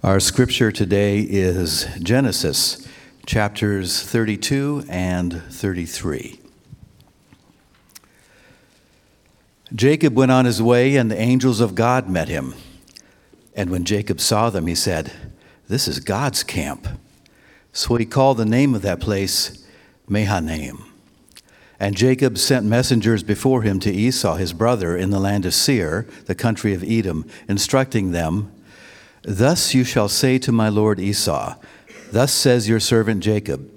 Our scripture today is Genesis chapters 32 and 33. Jacob went on his way, and the angels of God met him. And when Jacob saw them, he said, This is God's camp. So he called the name of that place Mahanaim. And Jacob sent messengers before him to Esau, his brother, in the land of Seir, the country of Edom, instructing them, Thus you shall say to my lord Esau, Thus says your servant Jacob,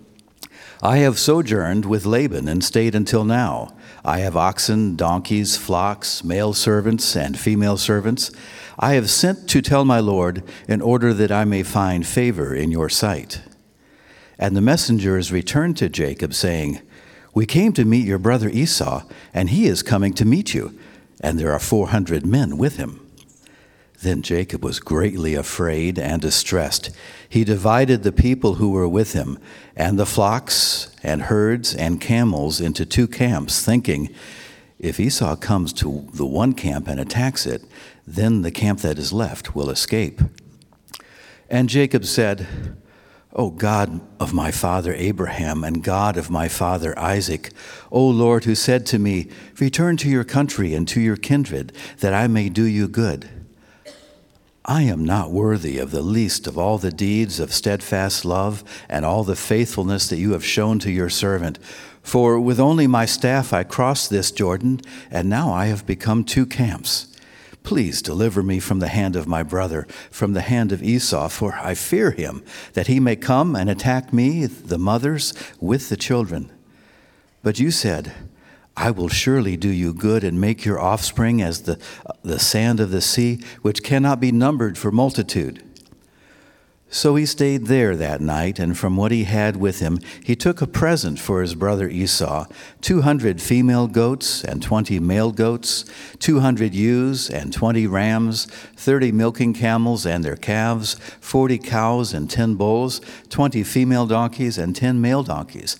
I have sojourned with Laban and stayed until now. I have oxen, donkeys, flocks, male servants, and female servants. I have sent to tell my Lord in order that I may find favor in your sight. And the messengers returned to Jacob, saying, We came to meet your brother Esau, and he is coming to meet you, and there are four hundred men with him. Then Jacob was greatly afraid and distressed. He divided the people who were with him, and the flocks and herds and camels into two camps, thinking, If Esau comes to the one camp and attacks it, then the camp that is left will escape. And Jacob said, O God of my father Abraham and God of my father Isaac, O Lord, who said to me, Return to your country and to your kindred, that I may do you good. I am not worthy of the least of all the deeds of steadfast love and all the faithfulness that you have shown to your servant. For with only my staff I crossed this Jordan, and now I have become two camps. Please deliver me from the hand of my brother, from the hand of Esau, for I fear him, that he may come and attack me, the mothers, with the children. But you said, I will surely do you good and make your offspring as the, the sand of the sea, which cannot be numbered for multitude. So he stayed there that night, and from what he had with him, he took a present for his brother Esau 200 female goats and 20 male goats, 200 ewes and 20 rams, 30 milking camels and their calves, 40 cows and 10 bulls, 20 female donkeys and 10 male donkeys.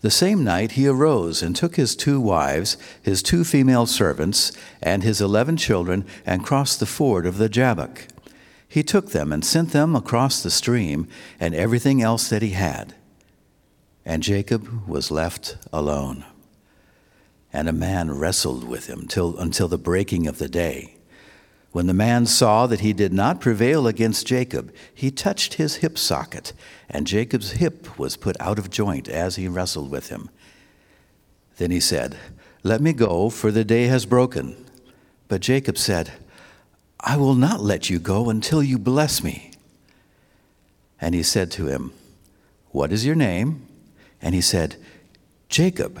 The same night he arose and took his two wives, his two female servants, and his eleven children, and crossed the ford of the Jabbok. He took them and sent them across the stream, and everything else that he had. And Jacob was left alone. And a man wrestled with him till, until the breaking of the day. When the man saw that he did not prevail against Jacob, he touched his hip socket, and Jacob's hip was put out of joint as he wrestled with him. Then he said, Let me go, for the day has broken. But Jacob said, I will not let you go until you bless me. And he said to him, What is your name? And he said, Jacob.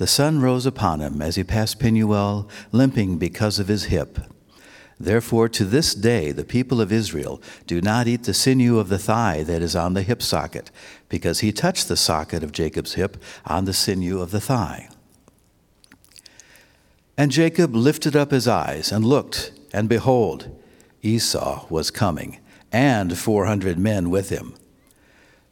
The sun rose upon him as he passed Penuel, limping because of his hip. Therefore, to this day, the people of Israel do not eat the sinew of the thigh that is on the hip socket, because he touched the socket of Jacob's hip on the sinew of the thigh. And Jacob lifted up his eyes and looked, and behold, Esau was coming, and 400 men with him.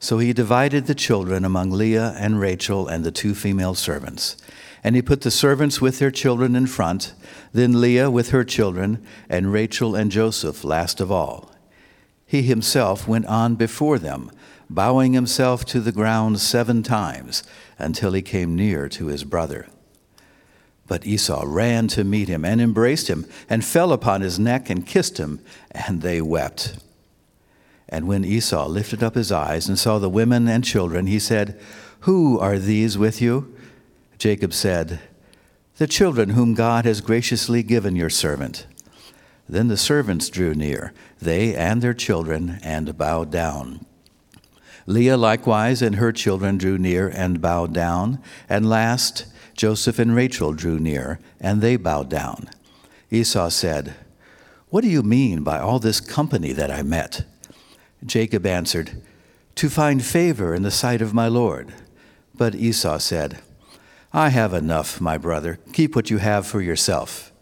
So he divided the children among Leah and Rachel and the two female servants. And he put the servants with their children in front, then Leah with her children, and Rachel and Joseph last of all. He himself went on before them, bowing himself to the ground seven times until he came near to his brother. But Esau ran to meet him and embraced him and fell upon his neck and kissed him, and they wept. And when Esau lifted up his eyes and saw the women and children, he said, Who are these with you? Jacob said, The children whom God has graciously given your servant. Then the servants drew near, they and their children, and bowed down. Leah likewise and her children drew near and bowed down. And last, Joseph and Rachel drew near, and they bowed down. Esau said, What do you mean by all this company that I met? Jacob answered, To find favor in the sight of my Lord. But Esau said, I have enough, my brother. Keep what you have for yourself.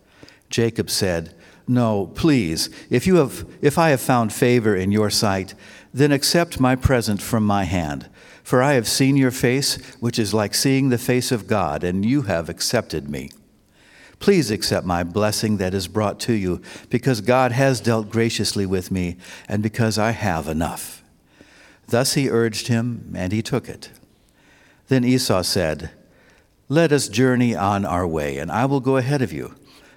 Jacob said, No, please, if, you have, if I have found favor in your sight, then accept my present from my hand. For I have seen your face, which is like seeing the face of God, and you have accepted me. Please accept my blessing that is brought to you, because God has dealt graciously with me, and because I have enough. Thus he urged him, and he took it. Then Esau said, Let us journey on our way, and I will go ahead of you.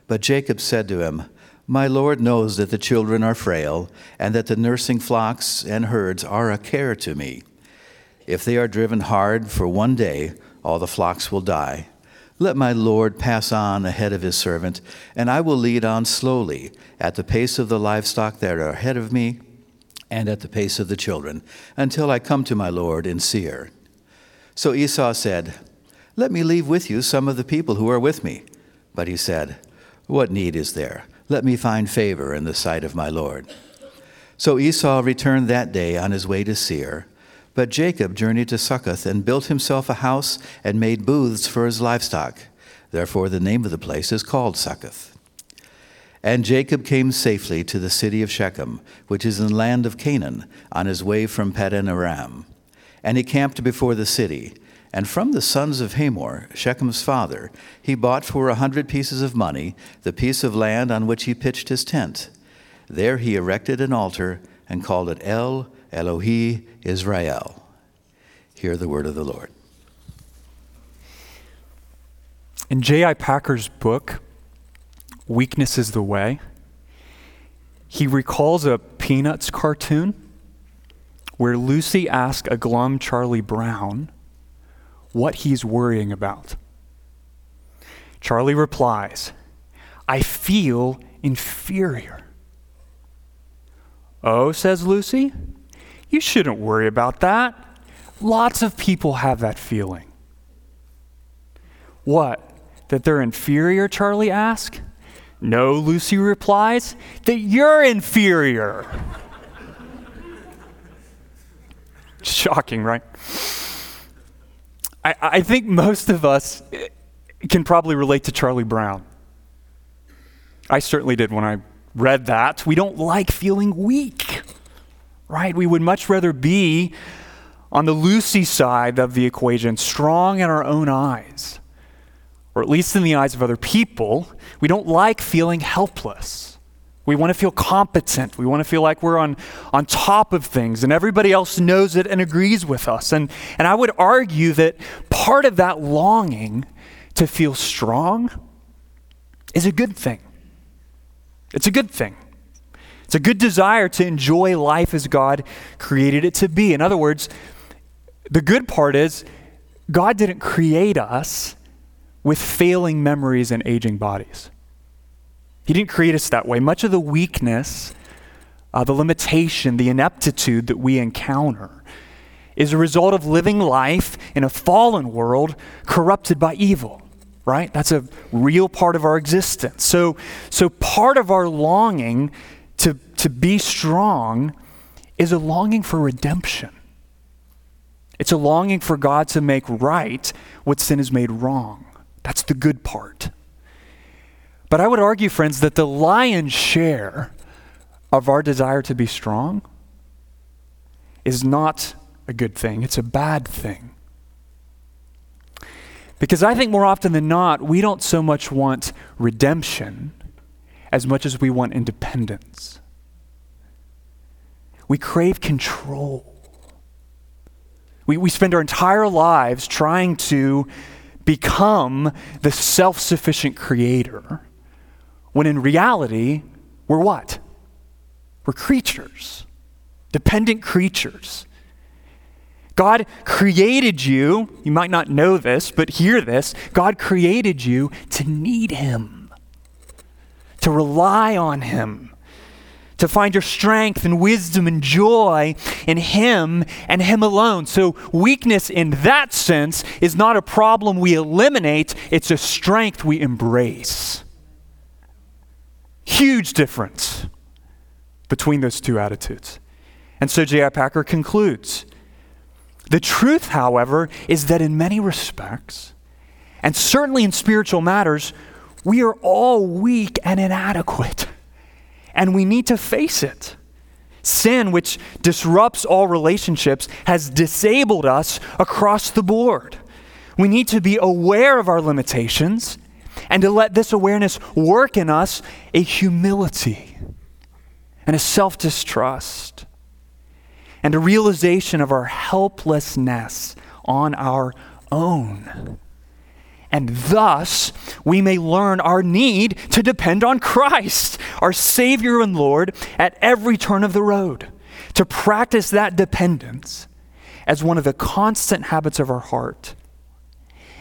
But Jacob said to him, My Lord knows that the children are frail, and that the nursing flocks and herds are a care to me. If they are driven hard for one day, all the flocks will die let my Lord pass on ahead of his servant, and I will lead on slowly, at the pace of the livestock that are ahead of me, and at the pace of the children, until I come to my Lord in Seir. So Esau said, Let me leave with you some of the people who are with me. But he said, What need is there? Let me find favor in the sight of my Lord. So Esau returned that day on his way to Seir. But Jacob journeyed to Succoth and built himself a house and made booths for his livestock. Therefore, the name of the place is called Succoth. And Jacob came safely to the city of Shechem, which is in the land of Canaan, on his way from Paddan Aram. And he camped before the city. And from the sons of Hamor, Shechem's father, he bought for a hundred pieces of money the piece of land on which he pitched his tent. There he erected an altar and called it El Elohe Israel. Hear the word of the Lord. In J.I. Packer's book, Weakness is the Way, he recalls a Peanuts cartoon where Lucy asks a glum Charlie Brown what he's worrying about. Charlie replies, I feel inferior. Oh, says Lucy, you shouldn't worry about that. Lots of people have that feeling. What? That they're inferior, Charlie asks. No, Lucy replies, that you're inferior. Shocking, right? I, I think most of us can probably relate to Charlie Brown. I certainly did when I read that. We don't like feeling weak right? We would much rather be on the Lucy side of the equation, strong in our own eyes, or at least in the eyes of other people. We don't like feeling helpless. We want to feel competent. We want to feel like we're on, on top of things and everybody else knows it and agrees with us. And, and I would argue that part of that longing to feel strong is a good thing. It's a good thing. It's a good desire to enjoy life as God created it to be. In other words, the good part is God didn't create us with failing memories and aging bodies. He didn't create us that way. Much of the weakness, uh, the limitation, the ineptitude that we encounter is a result of living life in a fallen world corrupted by evil right that's a real part of our existence so so part of our longing to, to be strong is a longing for redemption. It's a longing for God to make right what sin has made wrong. That's the good part. But I would argue, friends, that the lion's share of our desire to be strong is not a good thing, it's a bad thing. Because I think more often than not, we don't so much want redemption as much as we want independence. We crave control. We, we spend our entire lives trying to become the self sufficient creator, when in reality, we're what? We're creatures, dependent creatures. God created you, you might not know this, but hear this. God created you to need Him, to rely on Him, to find your strength and wisdom and joy in Him and Him alone. So, weakness in that sense is not a problem we eliminate, it's a strength we embrace. Huge difference between those two attitudes. And so J.I. Packer concludes The truth, however, is that in many respects, and certainly in spiritual matters, we are all weak and inadequate and we need to face it. Sin, which disrupts all relationships, has disabled us across the board. We need to be aware of our limitations and to let this awareness work in us a humility and a self distrust and a realization of our helplessness on our own and thus we may learn our need to depend on Christ, our Savior and Lord, at every turn of the road, to practice that dependence as one of the constant habits of our heart,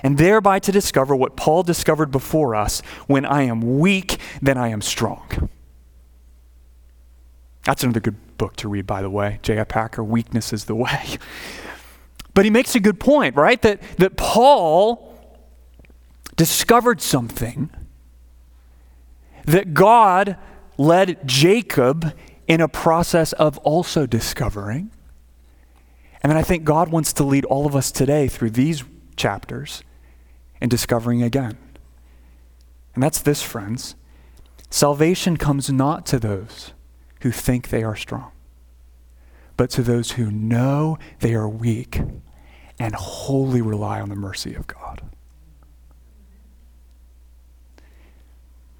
and thereby to discover what Paul discovered before us when I am weak, then I am strong. That's another good book to read, by the way. J.I. Packer, Weakness is the Way. But he makes a good point, right? That, that Paul discovered something that God led Jacob in a process of also discovering. And then I think God wants to lead all of us today through these chapters in discovering again. And that's this, friends. Salvation comes not to those who think they are strong, but to those who know they are weak and wholly rely on the mercy of God.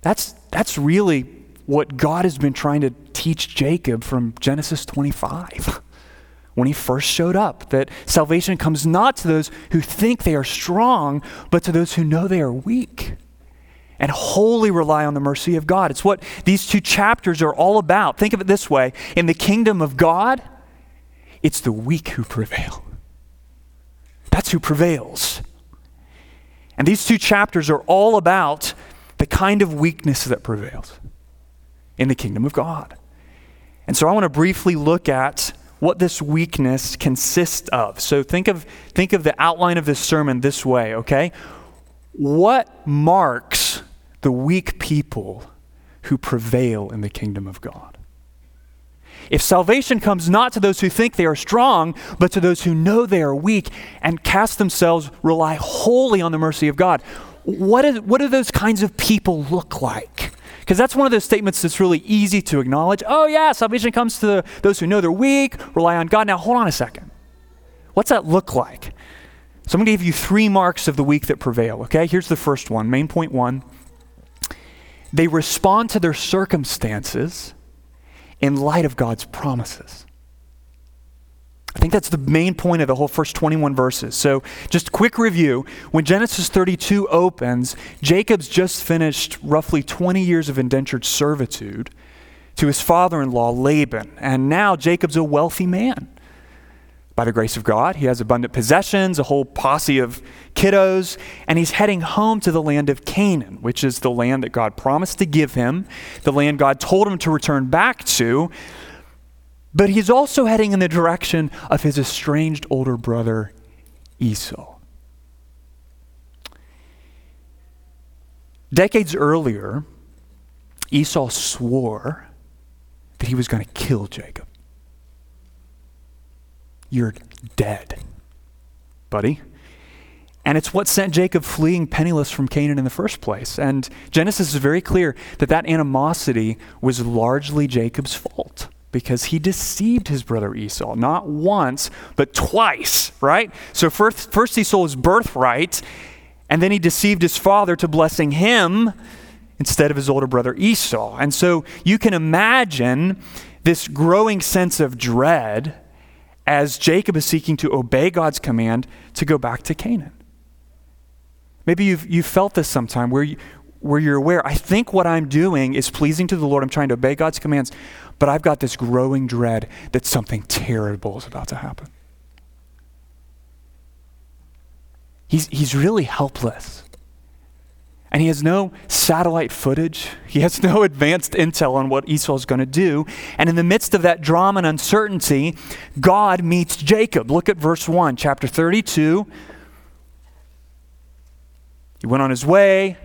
That's, that's really what God has been trying to teach Jacob from Genesis 25 when he first showed up that salvation comes not to those who think they are strong, but to those who know they are weak and wholly rely on the mercy of God. It's what these two chapters are all about. Think of it this way in the kingdom of God, it's the weak who prevail. That's who prevails. And these two chapters are all about the kind of weakness that prevails in the kingdom of God. And so I want to briefly look at what this weakness consists of. So think of, think of the outline of this sermon this way, okay? What marks the weak people who prevail in the kingdom of God? If salvation comes not to those who think they are strong, but to those who know they are weak and cast themselves, rely wholly on the mercy of God, what, is, what do those kinds of people look like? Because that's one of those statements that's really easy to acknowledge. Oh, yeah, salvation comes to those who know they're weak, rely on God. Now, hold on a second. What's that look like? So I'm going to give you three marks of the weak that prevail, okay? Here's the first one, main point one. They respond to their circumstances in light of God's promises. I think that's the main point of the whole first 21 verses. So, just quick review. When Genesis 32 opens, Jacob's just finished roughly 20 years of indentured servitude to his father in law, Laban. And now Jacob's a wealthy man. By the grace of God, he has abundant possessions, a whole posse of kiddos, and he's heading home to the land of Canaan, which is the land that God promised to give him, the land God told him to return back to. But he's also heading in the direction of his estranged older brother, Esau. Decades earlier, Esau swore that he was going to kill Jacob. You're dead, buddy. And it's what sent Jacob fleeing penniless from Canaan in the first place. And Genesis is very clear that that animosity was largely Jacob's fault. Because he deceived his brother Esau, not once, but twice, right? So first, first he sold his birthright, and then he deceived his father to blessing him instead of his older brother Esau. And so you can imagine this growing sense of dread as Jacob is seeking to obey God's command to go back to Canaan. Maybe you've, you've felt this sometime where, you, where you're aware, I think what I'm doing is pleasing to the Lord. I'm trying to obey God's commands, but I've got this growing dread that something terrible is about to happen. He's, he's really helpless. And he has no satellite footage. He has no advanced intel on what Esau is going to do. And in the midst of that drama and uncertainty, God meets Jacob. Look at verse 1, chapter 32. He went on his way,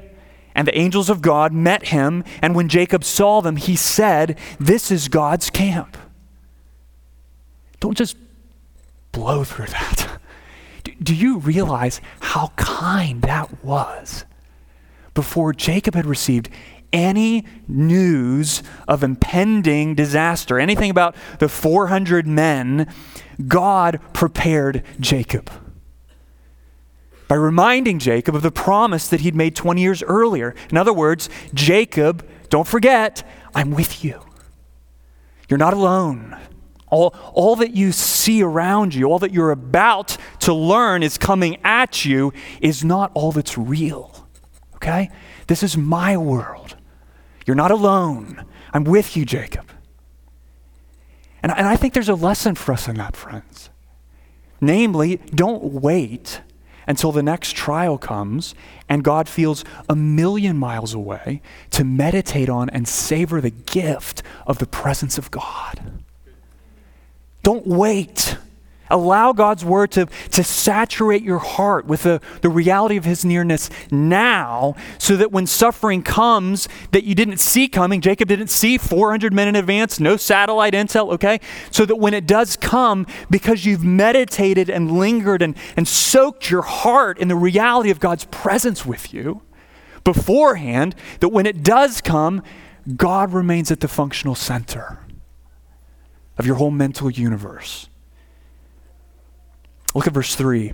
and the angels of God met him. And when Jacob saw them, he said, This is God's camp. Don't just blow through that. Do you realize how kind that was? Before Jacob had received any news of impending disaster, anything about the 400 men, God prepared Jacob by reminding Jacob of the promise that he'd made 20 years earlier. In other words, Jacob, don't forget, I'm with you. You're not alone. All, all that you see around you, all that you're about to learn is coming at you, is not all that's real. Okay? This is my world. You're not alone. I'm with you, Jacob. And, and I think there's a lesson for us in that, friends. Namely, don't wait until the next trial comes and God feels a million miles away to meditate on and savor the gift of the presence of God. Don't wait. Allow God's word to, to saturate your heart with the, the reality of his nearness now, so that when suffering comes that you didn't see coming, Jacob didn't see 400 men in advance, no satellite intel, okay? So that when it does come, because you've meditated and lingered and, and soaked your heart in the reality of God's presence with you beforehand, that when it does come, God remains at the functional center of your whole mental universe. Look at verse 3.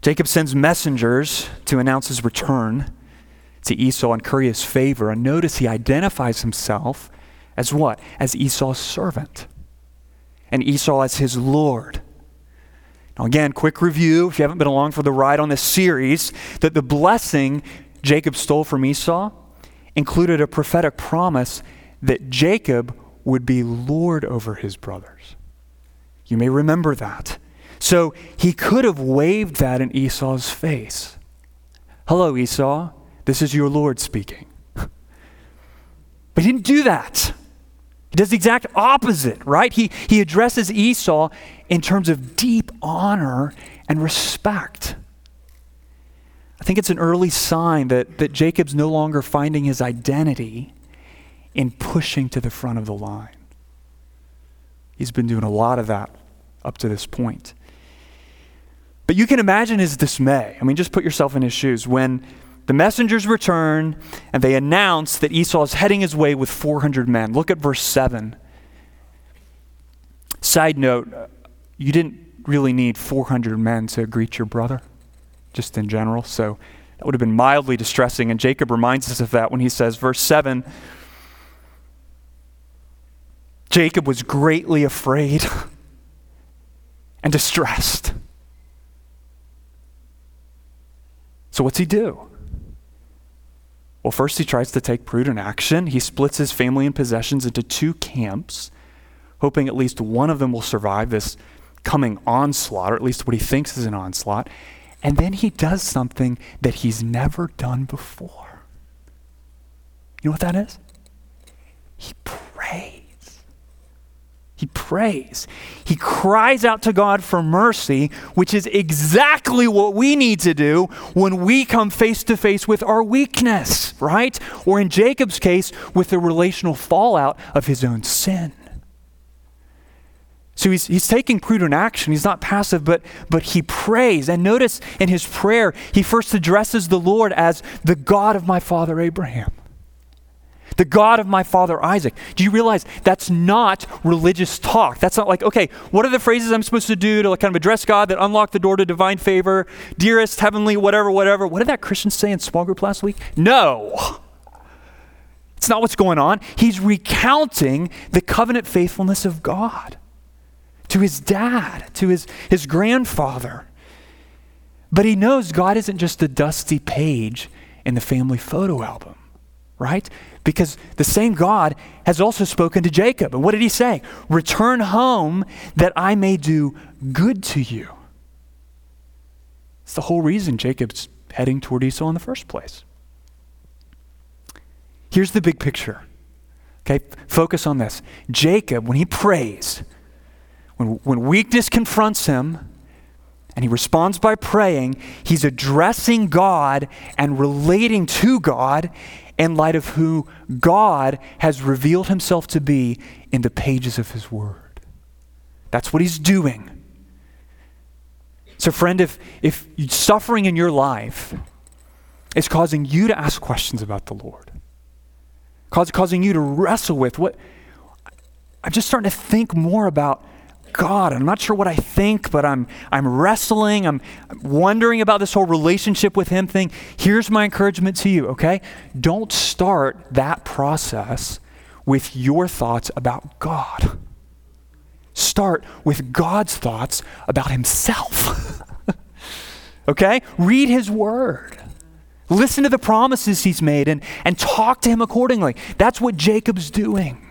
Jacob sends messengers to announce his return to Esau and curry his favor. And notice he identifies himself as what? As Esau's servant. And Esau as his Lord. Now, again, quick review if you haven't been along for the ride on this series, that the blessing Jacob stole from Esau included a prophetic promise that Jacob would be Lord over his brothers. You may remember that. So he could have waved that in Esau's face. Hello, Esau. This is your Lord speaking. But he didn't do that. He does the exact opposite, right? He, he addresses Esau in terms of deep honor and respect. I think it's an early sign that, that Jacob's no longer finding his identity in pushing to the front of the line. He's been doing a lot of that up to this point. But you can imagine his dismay. I mean, just put yourself in his shoes. When the messengers return and they announce that Esau is heading his way with 400 men. Look at verse 7. Side note, you didn't really need 400 men to greet your brother, just in general. So that would have been mildly distressing. And Jacob reminds us of that when he says, verse 7 Jacob was greatly afraid and distressed. So, what's he do? Well, first, he tries to take prudent action. He splits his family and possessions into two camps, hoping at least one of them will survive this coming onslaught, or at least what he thinks is an onslaught. And then he does something that he's never done before. You know what that is? He prays. He prays. He cries out to God for mercy, which is exactly what we need to do when we come face to face with our weakness, right? Or in Jacob's case, with the relational fallout of his own sin. So he's, he's taking prudent action. He's not passive, but, but he prays. And notice in his prayer, he first addresses the Lord as the God of my father Abraham. The God of my father Isaac. Do you realize that's not religious talk? That's not like, okay, what are the phrases I'm supposed to do to like kind of address God that unlock the door to divine favor? Dearest, heavenly, whatever, whatever. What did that Christian say in small group last week? No. It's not what's going on. He's recounting the covenant faithfulness of God to his dad, to his, his grandfather. But he knows God isn't just a dusty page in the family photo album, right? Because the same God has also spoken to Jacob. And what did he say? Return home that I may do good to you. It's the whole reason Jacob's heading toward Esau in the first place. Here's the big picture. Okay, focus on this. Jacob, when he prays, when, when weakness confronts him, and he responds by praying, he's addressing God and relating to God in light of who God has revealed himself to be in the pages of his word. That's what he's doing. So, friend, if, if suffering in your life is causing you to ask questions about the Lord, cause, causing you to wrestle with what I'm just starting to think more about God. I'm not sure what I think, but I'm, I'm wrestling. I'm wondering about this whole relationship with Him thing. Here's my encouragement to you, okay? Don't start that process with your thoughts about God. Start with God's thoughts about Himself. okay? Read His Word. Listen to the promises He's made and, and talk to Him accordingly. That's what Jacob's doing.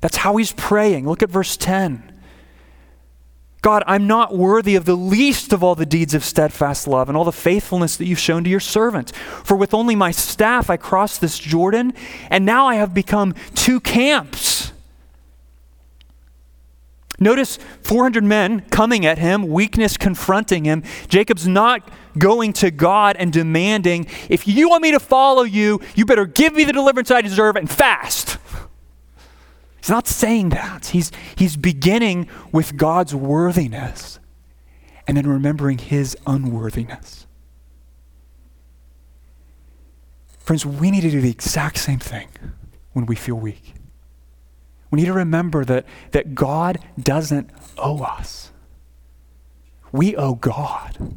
That's how he's praying. Look at verse 10. God, I'm not worthy of the least of all the deeds of steadfast love and all the faithfulness that you've shown to your servant. For with only my staff I crossed this Jordan, and now I have become two camps. Notice 400 men coming at him, weakness confronting him. Jacob's not going to God and demanding, if you want me to follow you, you better give me the deliverance I deserve and fast. He's not saying that. He's, he's beginning with God's worthiness and then remembering his unworthiness. Friends, we need to do the exact same thing when we feel weak. We need to remember that, that God doesn't owe us, we owe God.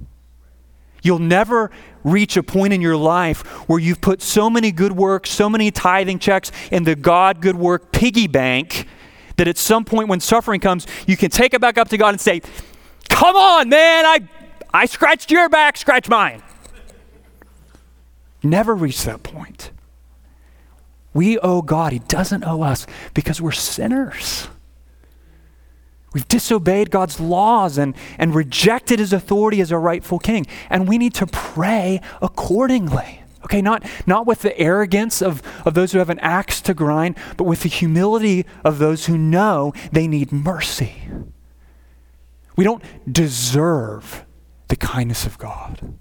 You'll never reach a point in your life where you've put so many good works, so many tithing checks in the God good work piggy bank that at some point when suffering comes, you can take it back up to God and say, Come on, man, I, I scratched your back, scratch mine. Never reach that point. We owe God, He doesn't owe us because we're sinners. We've disobeyed God's laws and, and rejected his authority as a rightful king. And we need to pray accordingly. Okay, not, not with the arrogance of, of those who have an axe to grind, but with the humility of those who know they need mercy. We don't deserve the kindness of God,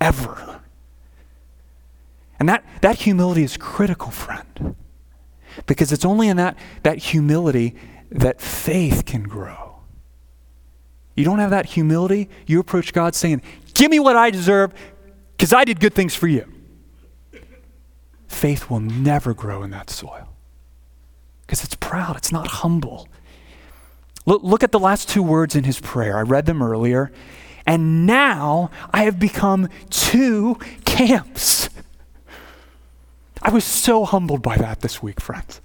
ever. And that, that humility is critical, friend, because it's only in that, that humility that faith can grow. You don't have that humility, you approach God saying, Give me what I deserve because I did good things for you. Faith will never grow in that soil because it's proud, it's not humble. Look, look at the last two words in his prayer. I read them earlier. And now I have become two camps. I was so humbled by that this week, friends.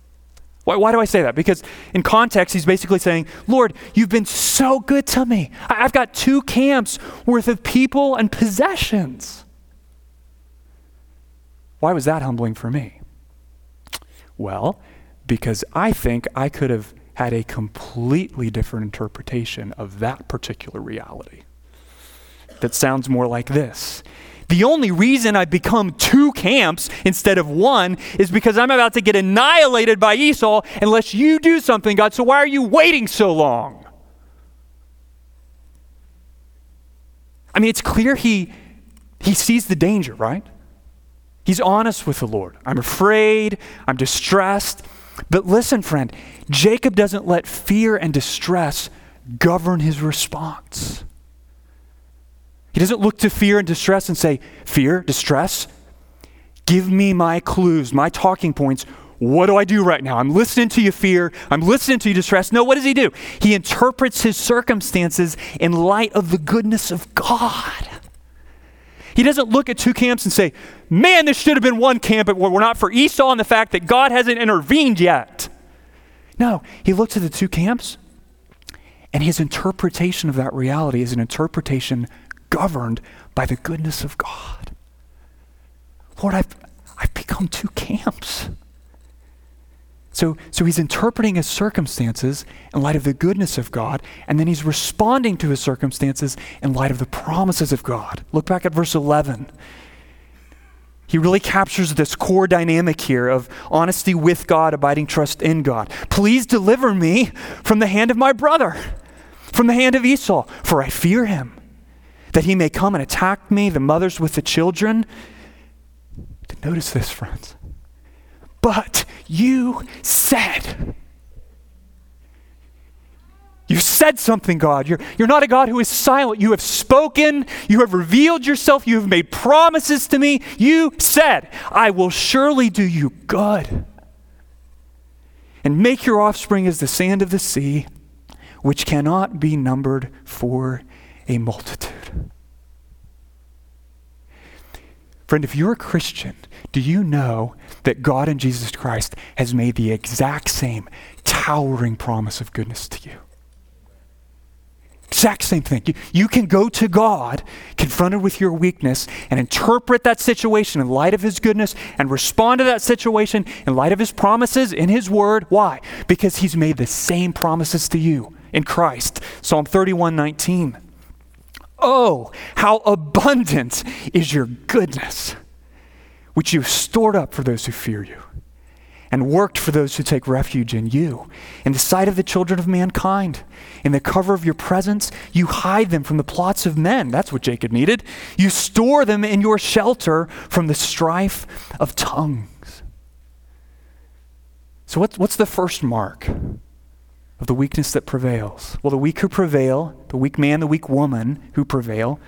Why, why, do I say that? Because in context, he's basically saying, Lord, you've been so good to me. I, I've got two camps worth of people and possessions. Why was that humbling for me? Well, because I think I could have had a completely different interpretation of that particular reality that sounds more like this the only reason I've become two camps instead of one is because I'm about to get annihilated by Esau unless you do something, God. So why are you waiting so long? I mean, it's clear he, he sees the danger, right? He's honest with the Lord. I'm afraid, I'm distressed. But listen, friend, Jacob doesn't let fear and distress govern his response. He doesn't look to fear and distress and say, Fear, distress, Give me my clues, my talking points. What do I do right now? I'm listening to you fear. I'm listening to you distress. No, what does he do? He interprets his circumstances in light of the goodness of God. He doesn't look at two camps and say, man, this should have been one camp, but we're not for Esau and the fact that God hasn't intervened yet. No, he looks at the two camps, and his interpretation of that reality is an interpretation governed by the goodness of God. Lord, I've, I've become two camps. So, so he's interpreting his circumstances in light of the goodness of God, and then he's responding to his circumstances in light of the promises of God. Look back at verse 11. He really captures this core dynamic here of honesty with God, abiding trust in God. Please deliver me from the hand of my brother, from the hand of Esau, for I fear him, that he may come and attack me, the mothers with the children. Notice this, friends. But you said, you said something, God. You're, you're not a God who is silent. You have spoken. You have revealed yourself. You have made promises to me. You said, I will surely do you good and make your offspring as the sand of the sea, which cannot be numbered for a multitude. Friend, if you're a Christian, do you know that God in Jesus Christ has made the exact same towering promise of goodness to you? Exact same thing. You, you, can go to God, confronted with your weakness, and interpret that situation in light of His goodness and respond to that situation in light of His promises in His Word. Why? Because He's made the same promises to you in Christ. Psalm 31 19. Oh, how abundant is your goodness, which you've stored up for those who fear you, and worked for those who take refuge in you. In the sight of the children of mankind, in the cover of your presence, you hide them from the plots of men. That's what Jacob needed. You store them in your shelter from the strife of tongues. So, what's, what's the first mark? Of the weakness that prevails. Well, the weak who prevail, the weak man, the weak woman who prevail,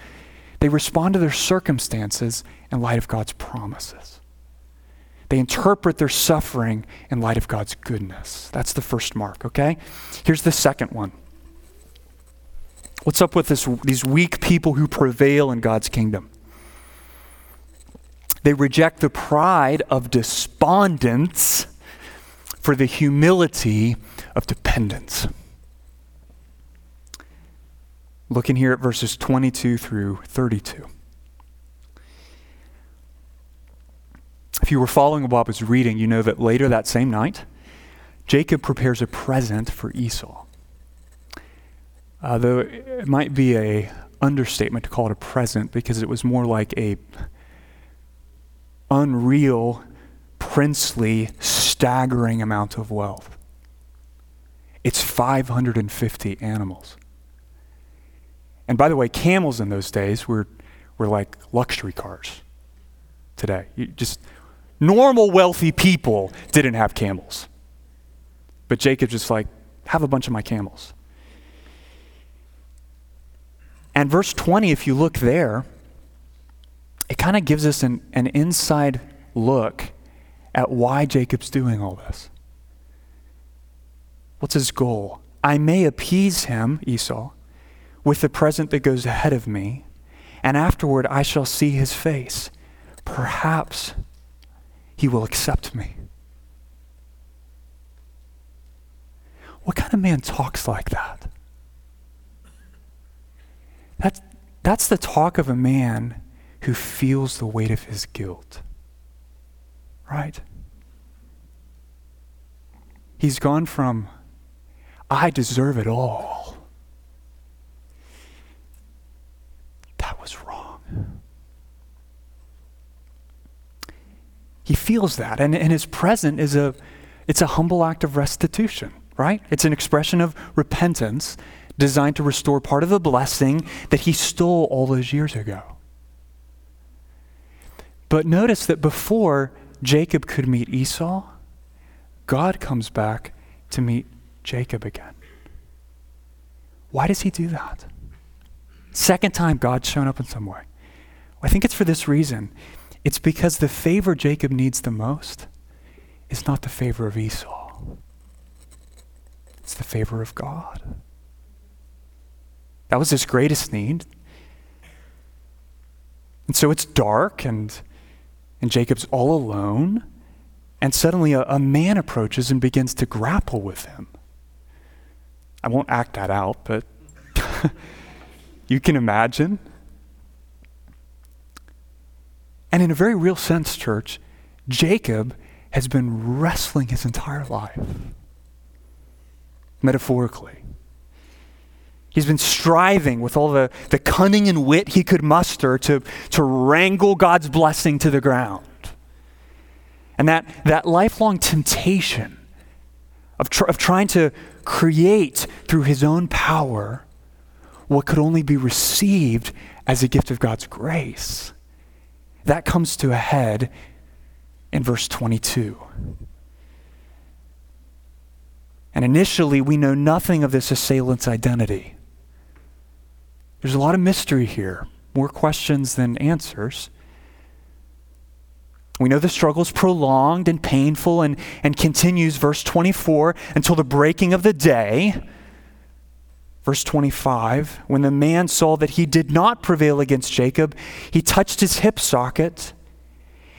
they respond to their circumstances in light of God's promises. They interpret their suffering in light of God's goodness. That's the first mark, okay? Here's the second one. What's up with this, these weak people who prevail in God's kingdom? They reject the pride of despondence for the humility of dependence. Looking here at verses 22 through 32. If you were following what I was reading, you know that later that same night, Jacob prepares a present for Esau. Uh, though it might be a understatement to call it a present because it was more like a unreal, princely, staggering amount of wealth. It's 550 animals. And by the way, camels in those days were, were like luxury cars today. You just normal wealthy people didn't have camels. But Jacob's just like, have a bunch of my camels. And verse 20, if you look there, it kind of gives us an, an inside look at why Jacob's doing all this. What's his goal? I may appease him, Esau, with the present that goes ahead of me, and afterward I shall see his face. Perhaps he will accept me. What kind of man talks like that? That's, that's the talk of a man who feels the weight of his guilt. Right? He's gone from I deserve it all. That was wrong. He feels that, and, and his present is a it's a humble act of restitution, right? It's an expression of repentance designed to restore part of the blessing that he stole all those years ago. But notice that before Jacob could meet Esau, God comes back to meet Jacob again. Why does he do that? Second time God's shown up in some way. I think it's for this reason. It's because the favor Jacob needs the most is not the favor of Esau, it's the favor of God. That was his greatest need. And so it's dark, and, and Jacob's all alone. And suddenly a, a man approaches and begins to grapple with him. I won't act that out, but you can imagine. And in a very real sense, church, Jacob has been wrestling his entire life, metaphorically. He's been striving with all the, the cunning and wit he could muster to, to wrangle God's blessing to the ground. And that, that lifelong temptation of, tr- of trying to create through his own power what could only be received as a gift of God's grace. That comes to a head in verse 22. And initially, we know nothing of this assailant's identity. There's a lot of mystery here, more questions than answers. We know the struggle is prolonged and painful and, and continues, verse 24, until the breaking of the day. Verse 25 When the man saw that he did not prevail against Jacob, he touched his hip socket,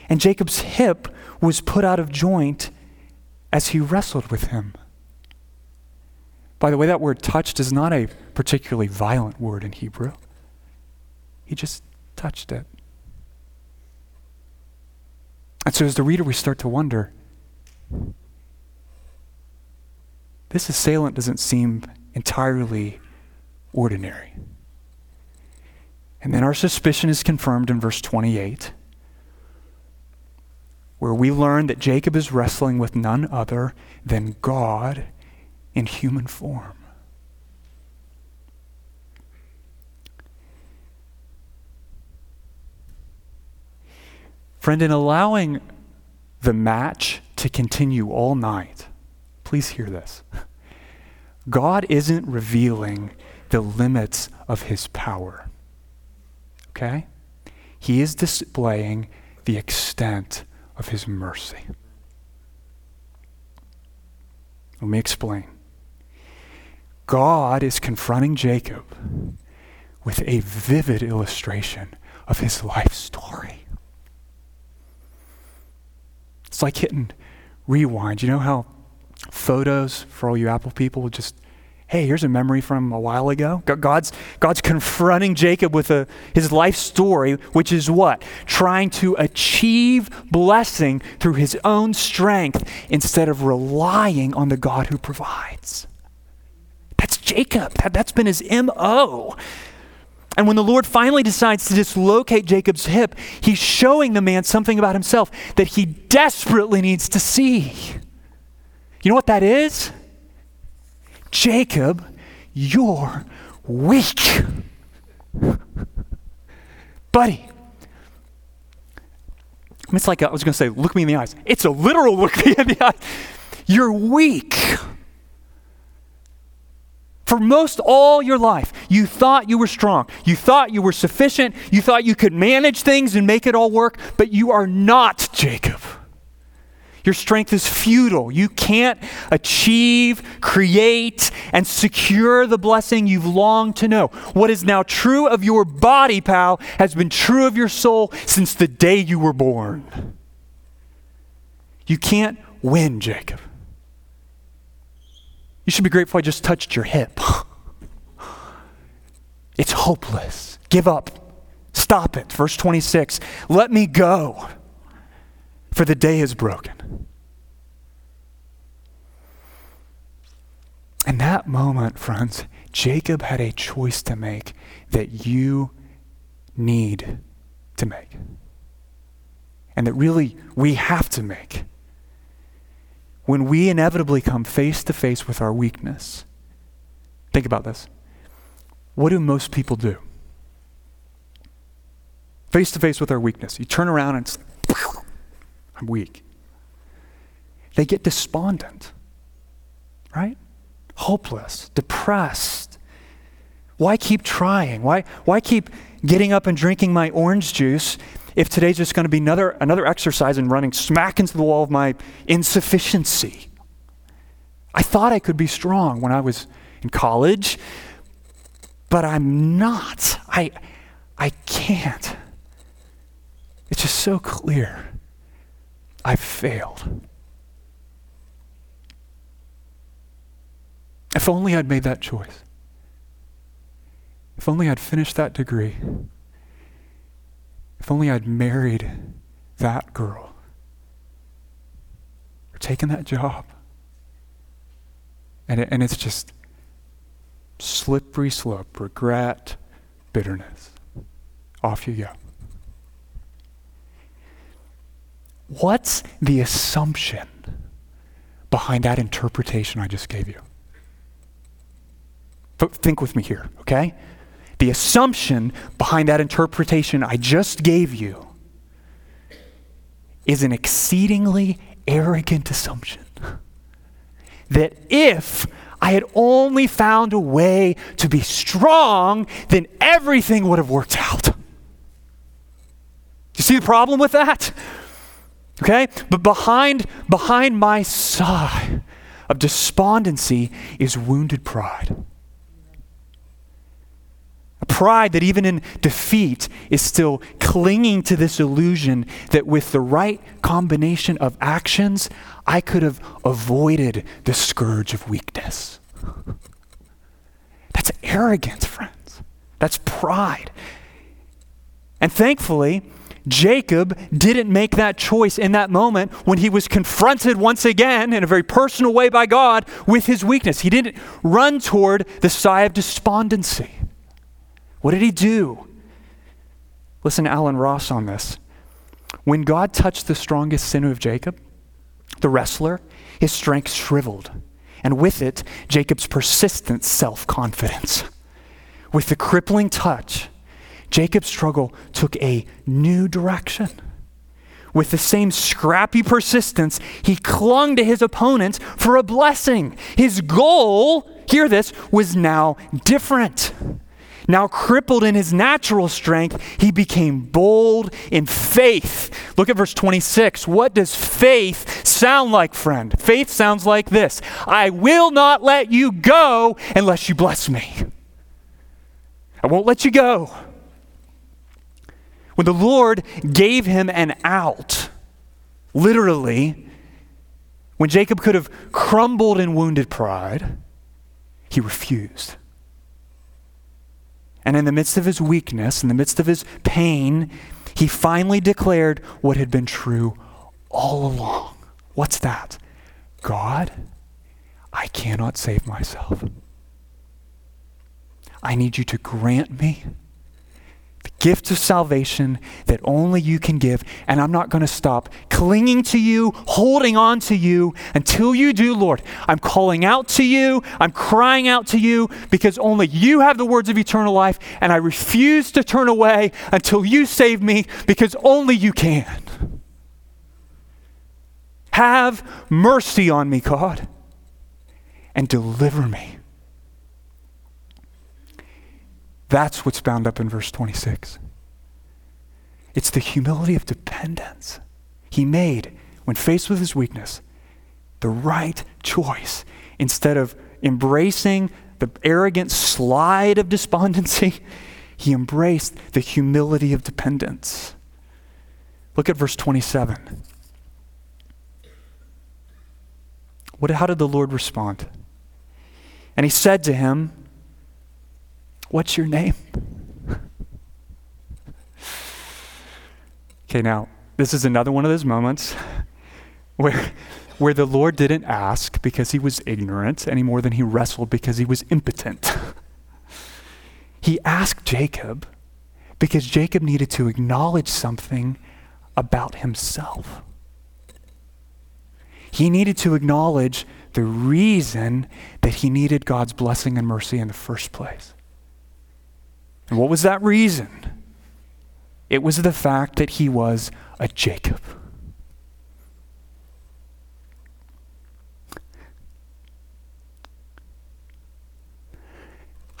and Jacob's hip was put out of joint as he wrestled with him. By the way, that word touched is not a particularly violent word in Hebrew. He just touched it. And so, as the reader, we start to wonder this assailant doesn't seem entirely ordinary. And then our suspicion is confirmed in verse 28, where we learn that Jacob is wrestling with none other than God in human form. Friend, in allowing the match to continue all night, please hear this. God isn't revealing the limits of his power. Okay? He is displaying the extent of his mercy. Let me explain. God is confronting Jacob with a vivid illustration of his life story. It's like hitting rewind. You know how photos, for all you Apple people, just, hey, here's a memory from a while ago? God's, God's confronting Jacob with a, his life story, which is what? Trying to achieve blessing through his own strength instead of relying on the God who provides. That's Jacob. That, that's been his MO. And when the Lord finally decides to dislocate Jacob's hip, he's showing the man something about himself that he desperately needs to see. You know what that is? Jacob, you're weak. Buddy. It's like, I was going to say, look me in the eyes. It's a literal look me in the eyes. You're weak. For most all your life, you thought you were strong. You thought you were sufficient. You thought you could manage things and make it all work, but you are not, Jacob. Your strength is futile. You can't achieve, create, and secure the blessing you've longed to know. What is now true of your body, pal, has been true of your soul since the day you were born. You can't win, Jacob. You should be grateful I just touched your hip. it's hopeless. Give up. Stop it. Verse 26 Let me go, for the day is broken. In that moment, friends, Jacob had a choice to make that you need to make. And that really we have to make when we inevitably come face to face with our weakness, think about this. What do most people do? Face to face with our weakness. You turn around and it's, I'm weak. They get despondent, right? Hopeless, depressed. Why keep trying? Why, why keep getting up and drinking my orange juice if today's just going to be another, another exercise in running smack into the wall of my insufficiency. I thought I could be strong when I was in college, but I'm not. I, I can't. It's just so clear. I've failed. If only I'd made that choice. If only I'd finished that degree. If only I'd married that girl or taken that job. And, it, and it's just slippery slope, regret, bitterness. Off you go. What's the assumption behind that interpretation I just gave you? Think with me here, okay? The assumption behind that interpretation I just gave you is an exceedingly arrogant assumption. That if I had only found a way to be strong, then everything would have worked out. Do you see the problem with that? Okay? But behind, behind my sigh of despondency is wounded pride. Pride that even in defeat is still clinging to this illusion that with the right combination of actions, I could have avoided the scourge of weakness. That's arrogance, friends. That's pride. And thankfully, Jacob didn't make that choice in that moment when he was confronted once again in a very personal way by God with his weakness. He didn't run toward the sigh of despondency. What did he do? Listen to Allen Ross on this. When God touched the strongest sinew of Jacob, the wrestler, his strength shriveled, and with it, Jacob's persistent self confidence. With the crippling touch, Jacob's struggle took a new direction. With the same scrappy persistence, he clung to his opponents for a blessing. His goal, hear this, was now different. Now, crippled in his natural strength, he became bold in faith. Look at verse 26. What does faith sound like, friend? Faith sounds like this I will not let you go unless you bless me. I won't let you go. When the Lord gave him an out, literally, when Jacob could have crumbled in wounded pride, he refused. And in the midst of his weakness, in the midst of his pain, he finally declared what had been true all along. What's that? God, I cannot save myself. I need you to grant me gift of salvation that only you can give. And I'm not going to stop clinging to you, holding on to you until you do, Lord. I'm calling out to you. I'm crying out to you because only you have the words of eternal life. And I refuse to turn away until you save me because only you can. Have mercy on me, God, and deliver me. That's what's bound up in verse 26. It's the humility of dependence. He made, when faced with his weakness, the right choice. Instead of embracing the arrogant slide of despondency, he embraced the humility of dependence. Look at verse 27. What, how did the Lord respond? And he said to him, What's your name? okay, now, this is another one of those moments where, where the Lord didn't ask because he was ignorant any more than he wrestled because he was impotent. he asked Jacob because Jacob needed to acknowledge something about himself. He needed to acknowledge the reason that he needed God's blessing and mercy in the first place. And what was that reason? It was the fact that he was a Jacob.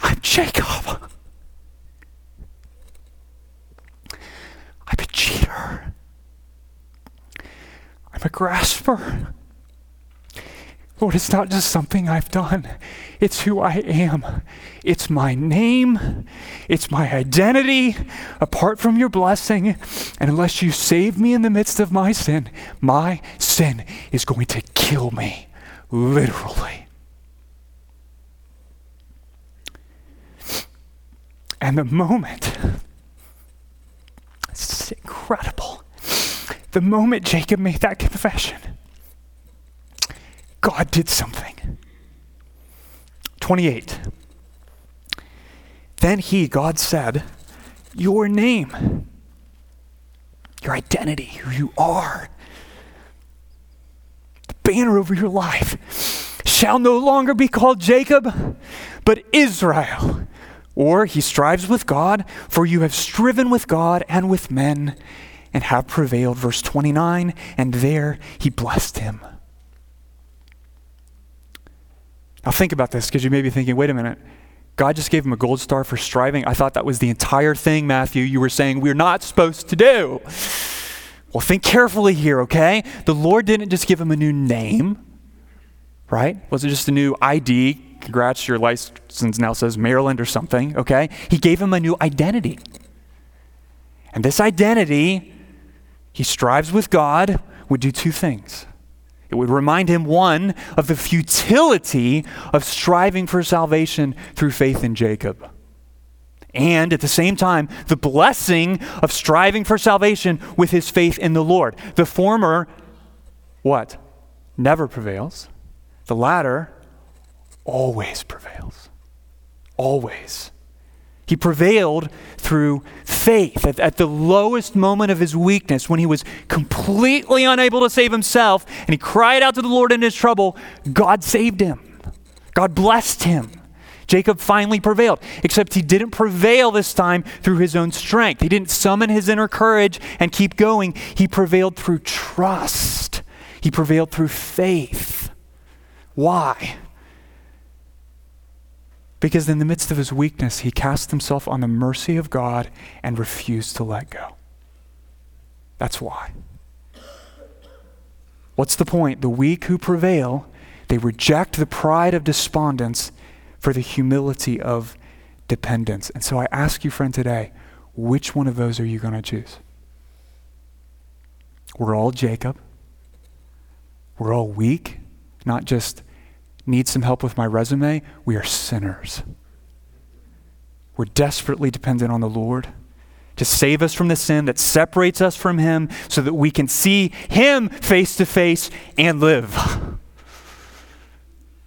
I'm Jacob. I'm a cheater. I'm a grasper. Lord, it's not just something I've done, it's who I am. It's my name, it's my identity apart from your blessing. And unless you save me in the midst of my sin, my sin is going to kill me, literally. And the moment, it's incredible, the moment Jacob made that confession, God did something. 28. Then he, God said, Your name, your identity, who you are, the banner over your life, shall no longer be called Jacob, but Israel. Or he strives with God, for you have striven with God and with men and have prevailed. Verse 29 And there he blessed him. Now, think about this because you may be thinking, wait a minute. God just gave him a gold star for striving. I thought that was the entire thing, Matthew, you were saying we're not supposed to do. Well, think carefully here, okay? The Lord didn't just give him a new name, right? Was it just a new ID? Congrats, your license now says Maryland or something, okay? He gave him a new identity. And this identity, he strives with God, would do two things it would remind him, one, of the futility of striving for salvation through faith in Jacob. And at the same time, the blessing of striving for salvation with his faith in the Lord. The former, what? Never prevails. The latter, always prevails. Always. He prevailed through faith at, at, the lowest moment of his weakness when he was completely unable to save himself and he cried out to the Lord in his trouble. God saved him, God blessed him. Jacob finally prevailed, except he didn't prevail this time through his own strength. He didn't summon his inner courage and keep going. He prevailed through trust, he prevailed through faith. Why? Because in the midst of his weakness, he cast himself on the mercy of God and refused to let go. That's why. What's the point? The weak who prevail, they reject the pride of despondence for the humility of dependence. And so I ask you, friend, today, which one of those are you going to choose? We're all Jacob. We're all weak, not just need some help with my resume, we are sinners. We're desperately dependent on the Lord to save us from the sin that separates us from Him so that we can see Him face to face and live.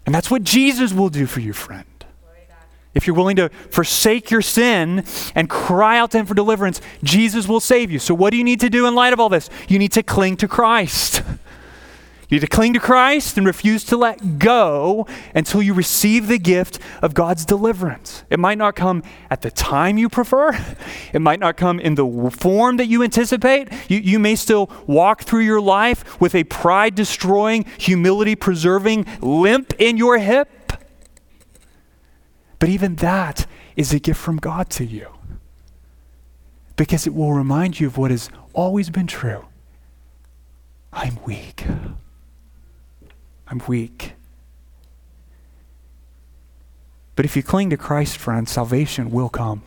And that's what Jesus will do for you, friend. If you're willing to forsake your sin and cry out to Him for deliverance, Jesus will save you. So, what do you need to do in light of all this? You need to cling to Christ. You need to cling to Christ and refuse to let go until you receive the gift of God's deliverance. It might not come at the time you prefer, it might not come in the form that you anticipate. You, you may still walk through your life with a pride destroying, humility preserving limp in your hip. But even that is a gift from God to you because it will remind you of what has always been true I'm weak. I'm weak. But if you cling to Christ, friend, salvation will come.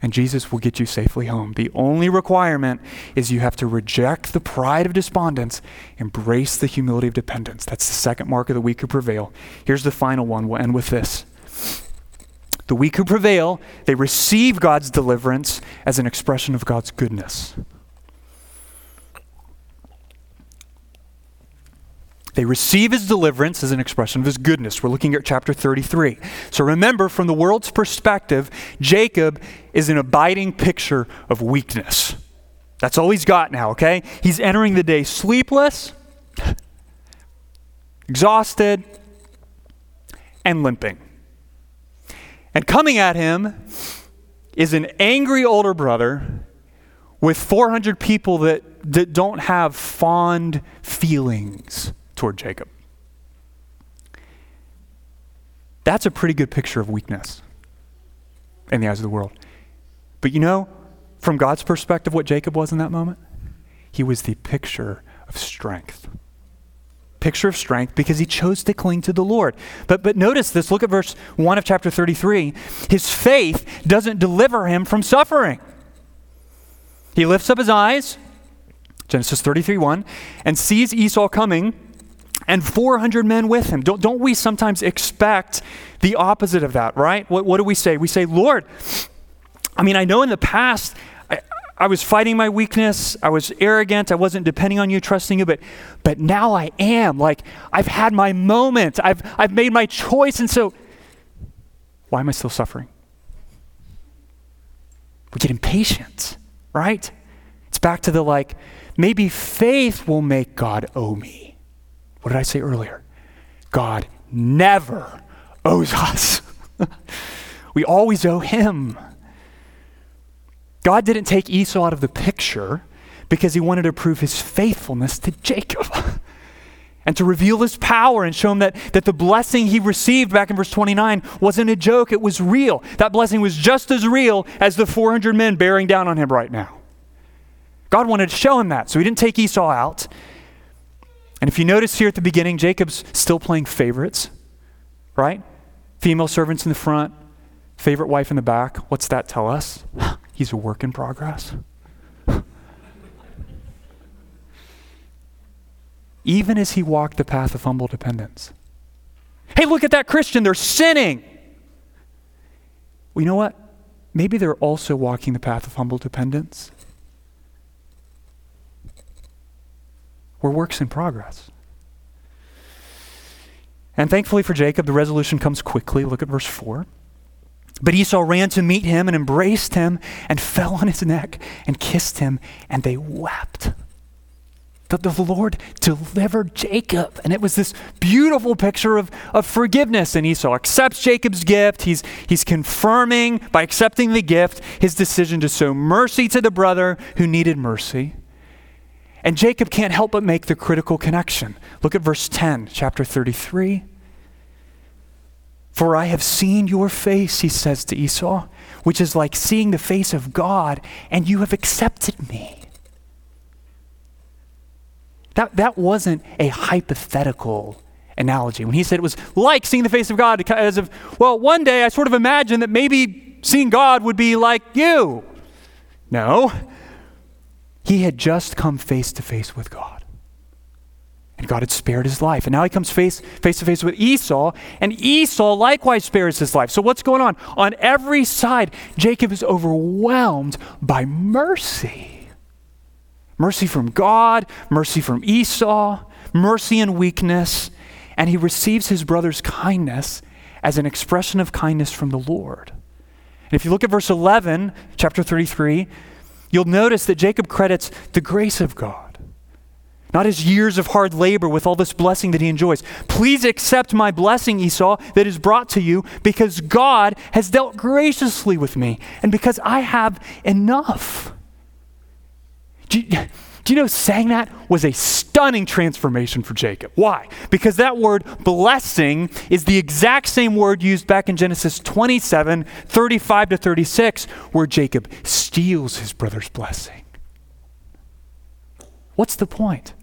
And Jesus will get you safely home. The only requirement is you have to reject the pride of despondence, embrace the humility of dependence. That's the second mark of the weak who prevail. Here's the final one. We'll end with this. The weak who prevail, they receive God's deliverance as an expression of God's goodness. They receive his deliverance as an expression of his goodness. We're looking at chapter 33. So remember, from the world's perspective, Jacob is an abiding picture of weakness. That's all he's got now, okay? He's entering the day sleepless, exhausted, and limping. And coming at him is an angry older brother with 400 people that, that don't have fond feelings toward Jacob. That's a pretty good picture of weakness in the eyes of the world. But you know, from God's perspective, what Jacob was in that moment? He was the picture of strength. Picture of strength because he chose to cling to the Lord. But, but notice this look at verse 1 of chapter 33. His faith doesn't deliver him from suffering. He lifts up his eyes, Genesis 33 1, and sees Esau coming and 400 men with him. Don't, don't we sometimes expect the opposite of that, right? What, what do we say? We say, Lord, I mean, I know in the past I, I was fighting my weakness, I was arrogant, I wasn't depending on you, trusting you, but, but now I am. Like, I've had my moment, I've, I've made my choice, and so why am I still suffering? We get impatient, right? It's back to the like, maybe faith will make God owe me. What did I say earlier? God never owes us. we always owe him. God didn't take Esau out of the picture because he wanted to prove his faithfulness to Jacob and to reveal his power and show him that, that the blessing he received back in verse 29 wasn't a joke, it was real. That blessing was just as real as the 400 men bearing down on him right now. God wanted to show him that, so he didn't take Esau out. And if you notice here at the beginning, Jacob's still playing favorites, right? Female servants in the front, favorite wife in the back. What's that tell us? He's a work in progress. Even as he walked the path of humble dependence. Hey, look at that Christian, they're sinning. Well, you know what? Maybe they're also walking the path of humble dependence. We're works in progress. And thankfully for Jacob, the resolution comes quickly. Look at verse 4. But Esau ran to meet him and embraced him and fell on his neck and kissed him, and they wept. That the Lord delivered Jacob. And it was this beautiful picture of, of forgiveness. And Esau accepts Jacob's gift. He's, he's confirming, by accepting the gift, his decision to show mercy to the brother who needed mercy. And Jacob can't help but make the critical connection. Look at verse 10, chapter 33. For I have seen your face, he says to Esau, which is like seeing the face of God, and you have accepted me. That, that wasn't a hypothetical analogy. When he said it was like seeing the face of God, as of, well, one day I sort of imagined that maybe seeing God would be like you. No, he had just come face to face with God. And God had spared his life. And now he comes face, face to face with Esau, and Esau likewise spares his life. So what's going on? On every side, Jacob is overwhelmed by mercy. Mercy from God, mercy from Esau, mercy and weakness. And he receives his brother's kindness as an expression of kindness from the Lord. And if you look at verse 11, chapter 33, you'll notice that Jacob credits the grace of God, not his years of hard labor with all this blessing that he enjoys. Please accept my blessing, Esau, that is brought to you because God has dealt graciously with me and because I have enough. Do you, know saying that was a stunning transformation for Jacob? Why? Because that word blessing is the exact same word used back in Genesis 27 35 to 36, where Jacob steals his brother's blessing. What's the point?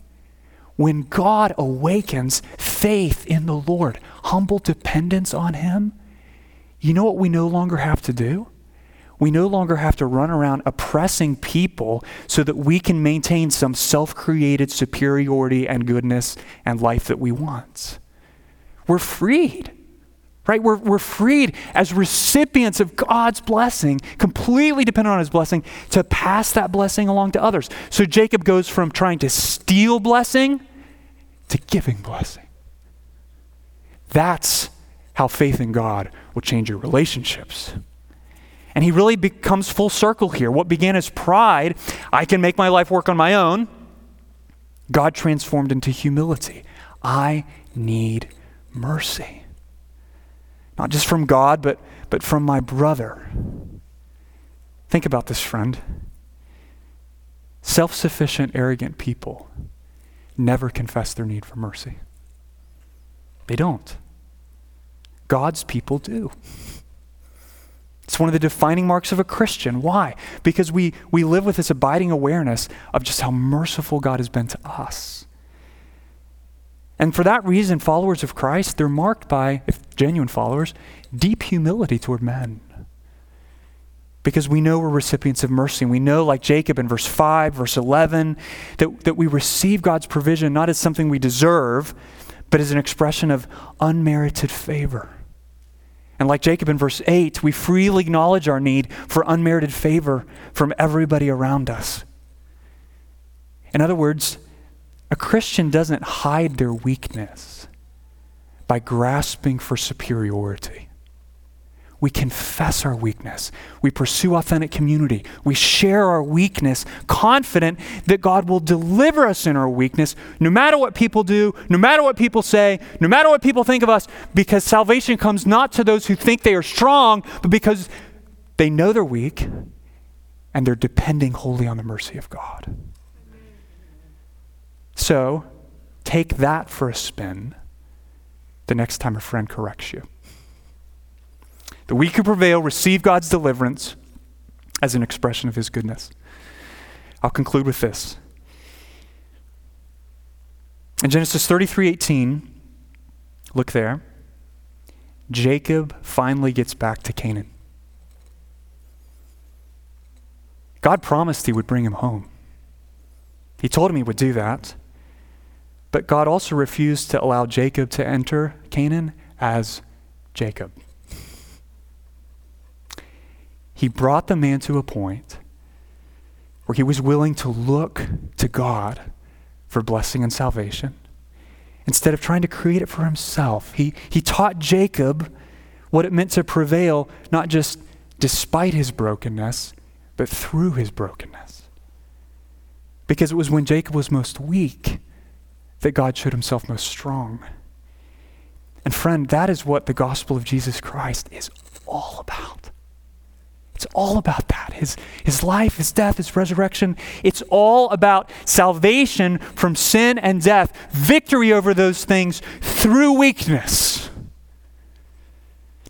When God awakens faith in the Lord, humble dependence on Him, you know what we no longer have to do? We no longer have to run around oppressing people so that we can maintain some self created superiority and goodness and life that we want. We're freed, right? We're, we're freed as recipients of God's blessing, completely dependent on his blessing, to pass that blessing along to others. So Jacob goes from trying to steal blessing to giving blessing. That's how faith in God will change your relationships. And he really becomes full circle here. What began as pride, I can make my life work on my own, God transformed into humility. I need mercy. Not just from God, but, but from my brother. Think about this, friend. Self sufficient, arrogant people never confess their need for mercy. They don't. God's people do. It's one of the defining marks of a Christian. Why? Because we, we live with this abiding awareness of just how merciful God has been to us. And for that reason, followers of Christ, they're marked by, if genuine followers, deep humility toward men because we know we're recipients of mercy. And we know, like Jacob in verse 5, verse 11, that, that we receive God's provision not as something we deserve, but as an expression of unmerited favor. And like Jacob in verse 8, we freely acknowledge our need for unmerited favor from everybody around us. In other words, a Christian doesn't hide their weakness by grasping for superiority. We confess our weakness. We pursue authentic community. We share our weakness, confident that God will deliver us in our weakness, no matter what people do, no matter what people say, no matter what people think of us, because salvation comes not to those who think they are strong, but because they know they're weak and they're depending wholly on the mercy of God. So, take that for a spin the next time a friend corrects you. The weak who prevail receive God's deliverance as an expression of his goodness. I'll conclude with this. In Genesis 33:18, look there. Jacob finally gets back to Canaan. God promised he would bring him home. He told him he would do that. But God also refused to allow Jacob to enter Canaan as Jacob he brought the man to a point where he was willing to look to God for blessing and salvation. Instead of trying to create it for himself, he, he taught Jacob what it meant to prevail, not just despite his brokenness, but through his brokenness. Because it was when Jacob was most weak that God showed himself most strong. And friend, that is what the gospel of Jesus Christ is all about. It's all about that. His, his life, his death, his resurrection. It's all about salvation from sin and death, victory over those things through weakness.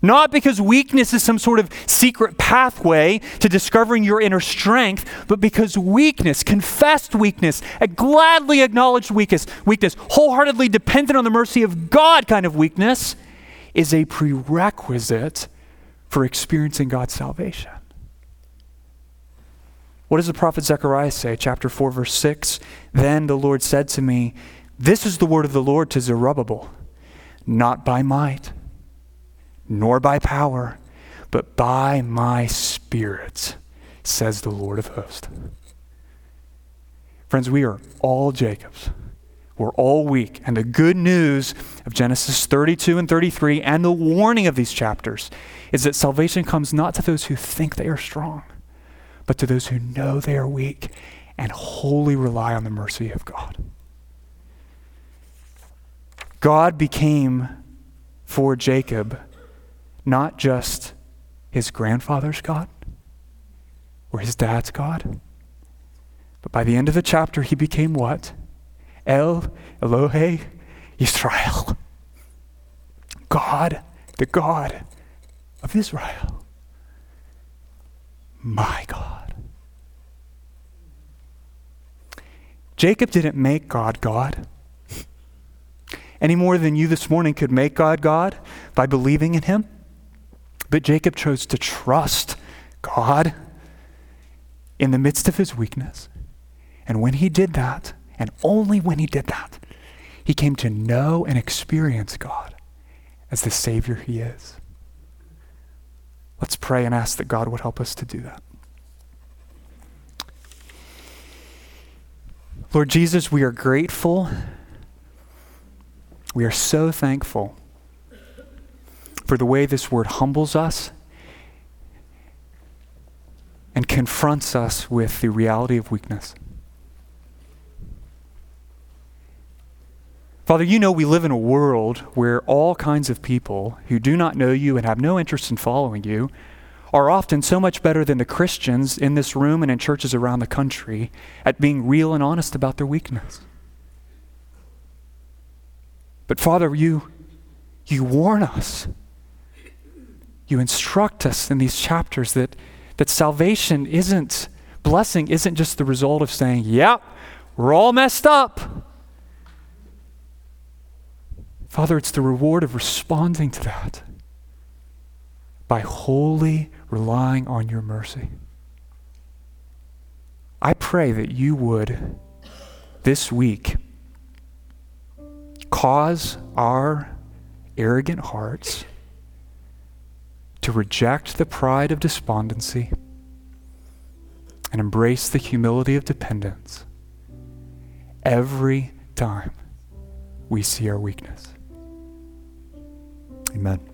Not because weakness is some sort of secret pathway to discovering your inner strength, but because weakness, confessed weakness, a gladly acknowledged weakness, weakness, wholeheartedly dependent on the mercy of God kind of weakness, is a prerequisite for experiencing God's salvation. What does the prophet Zechariah say? Chapter 4, verse 6. Then the Lord said to me, This is the word of the Lord to Zerubbabel, not by might, nor by power, but by my spirit, says the Lord of hosts. Friends, we are all Jacobs. We're all weak. And the good news of Genesis 32 and 33 and the warning of these chapters is that salvation comes not to those who think they are strong but to those who know they are weak and wholly rely on the mercy of God. God became for Jacob not just his grandfather's God or his dad's God, but by the end of the chapter, he became what? El Elohe Israel. God, the God of Israel. My God. Jacob didn't make God God any more than you this morning could make God God by believing in Him. But Jacob chose to trust God in the midst of his weakness. And when he did that, and only when he did that, he came to know and experience God as the Savior he is. Let's pray and ask that God would help us to do that. Lord Jesus, we are grateful. We are so thankful for the way this word humbles us and confronts us with the reality of weakness. Father, you know we live in a world where all kinds of people who do not know you and have no interest in following you are often so much better than the Christians in this room and in churches around the country at being real and honest about their weakness. But Father, you, you warn us. you instruct us in these chapters that, that salvation isn't, blessing isn't just the result of saying, yep, yeah, we're all messed up. Father, it's the reward of responding to that by wholly relying on your mercy. I pray that you would this week cause our arrogant hearts to reject the pride of despondency and embrace the humility of dependence every time we see our weakness. Amen.